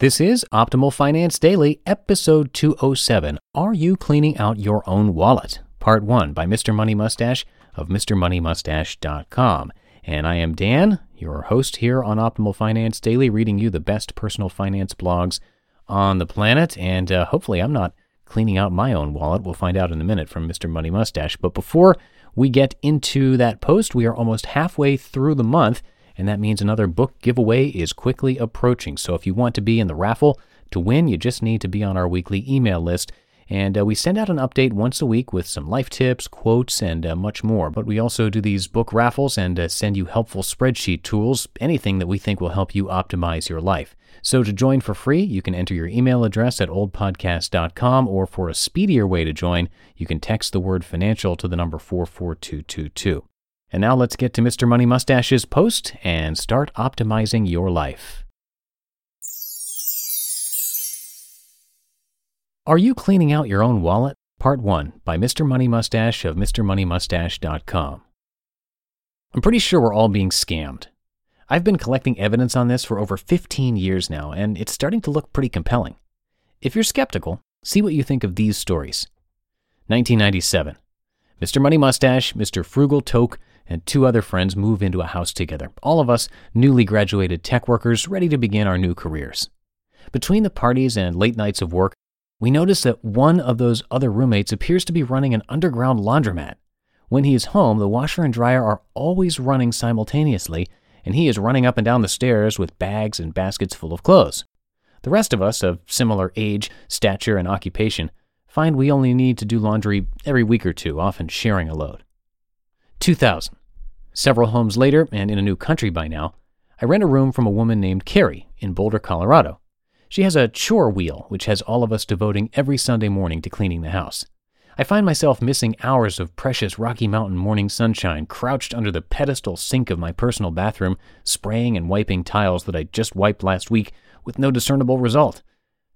This is Optimal Finance Daily, episode 207. Are you cleaning out your own wallet? Part 1 by Mr. Money Mustache of MrMoneyMustache.com. And I am Dan, your host here on Optimal Finance Daily, reading you the best personal finance blogs on the planet. And uh, hopefully, I'm not cleaning out my own wallet. We'll find out in a minute from Mr. Money Mustache. But before we get into that post, we are almost halfway through the month and that means another book giveaway is quickly approaching. So if you want to be in the raffle to win, you just need to be on our weekly email list. And uh, we send out an update once a week with some life tips, quotes, and uh, much more. But we also do these book raffles and uh, send you helpful spreadsheet tools, anything that we think will help you optimize your life. So to join for free, you can enter your email address at oldpodcast.com, or for a speedier way to join, you can text the word financial to the number 44222. And now let's get to Mr. Money Mustache's post and start optimizing your life. Are you cleaning out your own wallet? Part 1 by Mr. Money Mustache of MrMoneyMustache.com. I'm pretty sure we're all being scammed. I've been collecting evidence on this for over 15 years now, and it's starting to look pretty compelling. If you're skeptical, see what you think of these stories. 1997. Mr. Money Mustache, Mr. Frugal Toque, and two other friends move into a house together, all of us newly graduated tech workers ready to begin our new careers. Between the parties and late nights of work, we notice that one of those other roommates appears to be running an underground laundromat. When he is home, the washer and dryer are always running simultaneously, and he is running up and down the stairs with bags and baskets full of clothes. The rest of us, of similar age, stature, and occupation, find we only need to do laundry every week or two, often sharing a load. 2000. Several homes later, and in a new country by now, I rent a room from a woman named Carrie in Boulder, Colorado. She has a chore wheel, which has all of us devoting every Sunday morning to cleaning the house. I find myself missing hours of precious Rocky Mountain morning sunshine crouched under the pedestal sink of my personal bathroom, spraying and wiping tiles that I just wiped last week with no discernible result.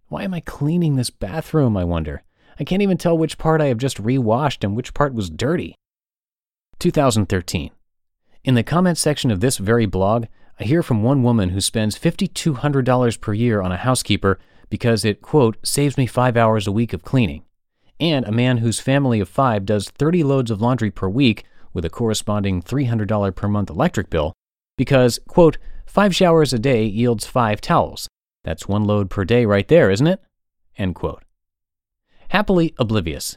Why am I cleaning this bathroom, I wonder? I can't even tell which part I have just rewashed and which part was dirty. 2013. In the comments section of this very blog, I hear from one woman who spends $5,200 per year on a housekeeper because it, quote, saves me five hours a week of cleaning, and a man whose family of five does 30 loads of laundry per week with a corresponding $300 per month electric bill because, quote, five showers a day yields five towels. That's one load per day right there, isn't it? End quote. Happily oblivious.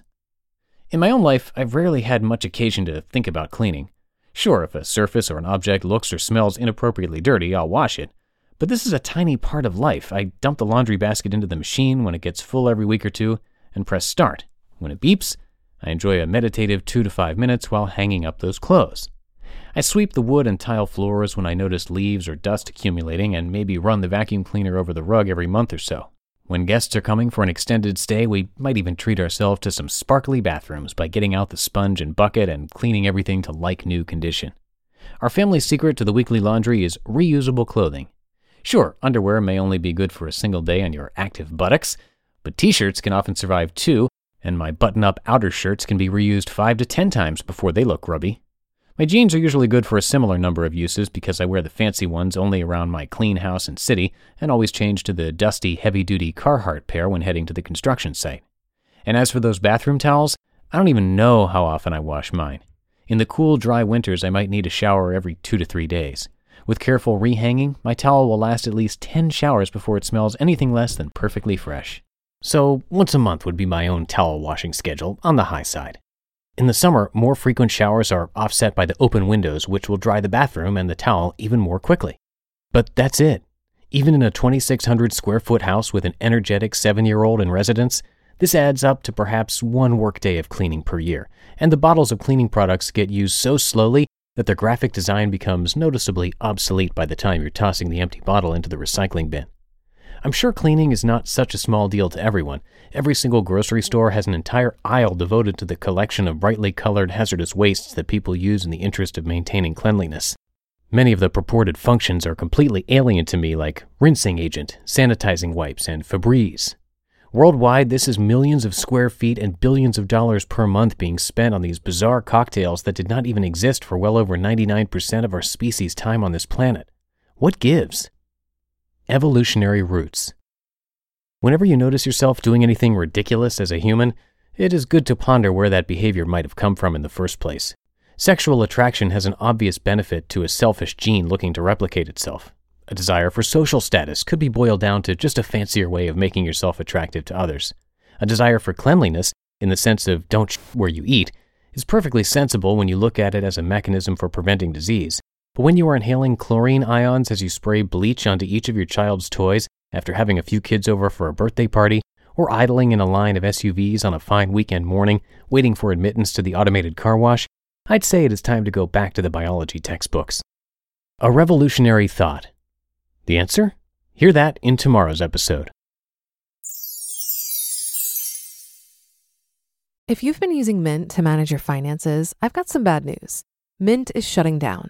In my own life, I've rarely had much occasion to think about cleaning. Sure, if a surface or an object looks or smells inappropriately dirty, I'll wash it. But this is a tiny part of life. I dump the laundry basket into the machine when it gets full every week or two and press start. When it beeps, I enjoy a meditative two to five minutes while hanging up those clothes. I sweep the wood and tile floors when I notice leaves or dust accumulating and maybe run the vacuum cleaner over the rug every month or so. When guests are coming for an extended stay, we might even treat ourselves to some sparkly bathrooms by getting out the sponge and bucket and cleaning everything to like new condition. Our family's secret to the weekly laundry is reusable clothing. Sure, underwear may only be good for a single day on your active buttocks, but t shirts can often survive two, and my button up outer shirts can be reused five to ten times before they look grubby. My jeans are usually good for a similar number of uses because I wear the fancy ones only around my clean house and city and always change to the dusty, heavy duty Carhartt pair when heading to the construction site. And as for those bathroom towels, I don't even know how often I wash mine. In the cool, dry winters, I might need a shower every two to three days. With careful rehanging, my towel will last at least 10 showers before it smells anything less than perfectly fresh. So, once a month would be my own towel washing schedule on the high side. In the summer, more frequent showers are offset by the open windows, which will dry the bathroom and the towel even more quickly. But that's it. Even in a 2,600 square foot house with an energetic seven year old in residence, this adds up to perhaps one workday of cleaning per year, and the bottles of cleaning products get used so slowly that their graphic design becomes noticeably obsolete by the time you're tossing the empty bottle into the recycling bin. I'm sure cleaning is not such a small deal to everyone. Every single grocery store has an entire aisle devoted to the collection of brightly colored hazardous wastes that people use in the interest of maintaining cleanliness. Many of the purported functions are completely alien to me, like rinsing agent, sanitizing wipes, and Febreze. Worldwide, this is millions of square feet and billions of dollars per month being spent on these bizarre cocktails that did not even exist for well over 99% of our species' time on this planet. What gives? Evolutionary roots. Whenever you notice yourself doing anything ridiculous as a human, it is good to ponder where that behavior might have come from in the first place. Sexual attraction has an obvious benefit to a selfish gene looking to replicate itself. A desire for social status could be boiled down to just a fancier way of making yourself attractive to others. A desire for cleanliness, in the sense of don't sh- where you eat, is perfectly sensible when you look at it as a mechanism for preventing disease. But when you are inhaling chlorine ions as you spray bleach onto each of your child's toys after having a few kids over for a birthday party, or idling in a line of SUVs on a fine weekend morning waiting for admittance to the automated car wash, I'd say it is time to go back to the biology textbooks. A revolutionary thought the answer? Hear that in tomorrow's episode. If you've been using Mint to manage your finances, I've got some bad news. Mint is shutting down.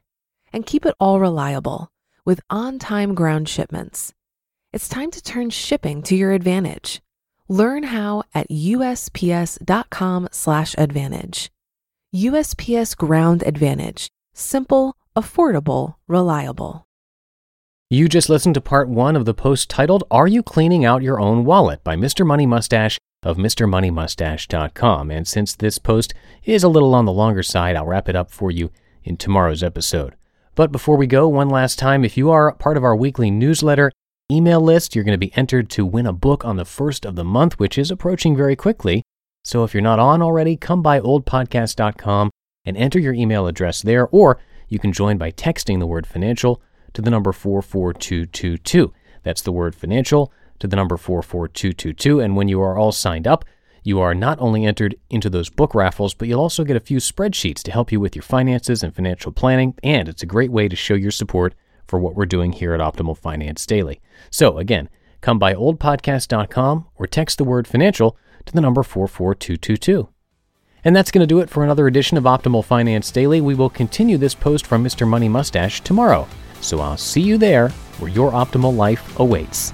And keep it all reliable with on time ground shipments. It's time to turn shipping to your advantage. Learn how at USPS.com/slash advantage. USPS Ground Advantage. Simple, affordable, reliable. You just listened to part one of the post titled Are You Cleaning Out Your Own Wallet by Mr. Money Mustache of MrMoneyMustache.com. And since this post is a little on the longer side, I'll wrap it up for you in tomorrow's episode. But before we go, one last time, if you are part of our weekly newsletter email list, you're going to be entered to win a book on the first of the month, which is approaching very quickly. So if you're not on already, come by oldpodcast.com and enter your email address there, or you can join by texting the word financial to the number 44222. That's the word financial to the number 44222. And when you are all signed up, you are not only entered into those book raffles, but you'll also get a few spreadsheets to help you with your finances and financial planning. And it's a great way to show your support for what we're doing here at Optimal Finance Daily. So again, come by oldpodcast.com or text the word financial to the number 44222. And that's going to do it for another edition of Optimal Finance Daily. We will continue this post from Mr. Money Mustache tomorrow. So I'll see you there where your optimal life awaits.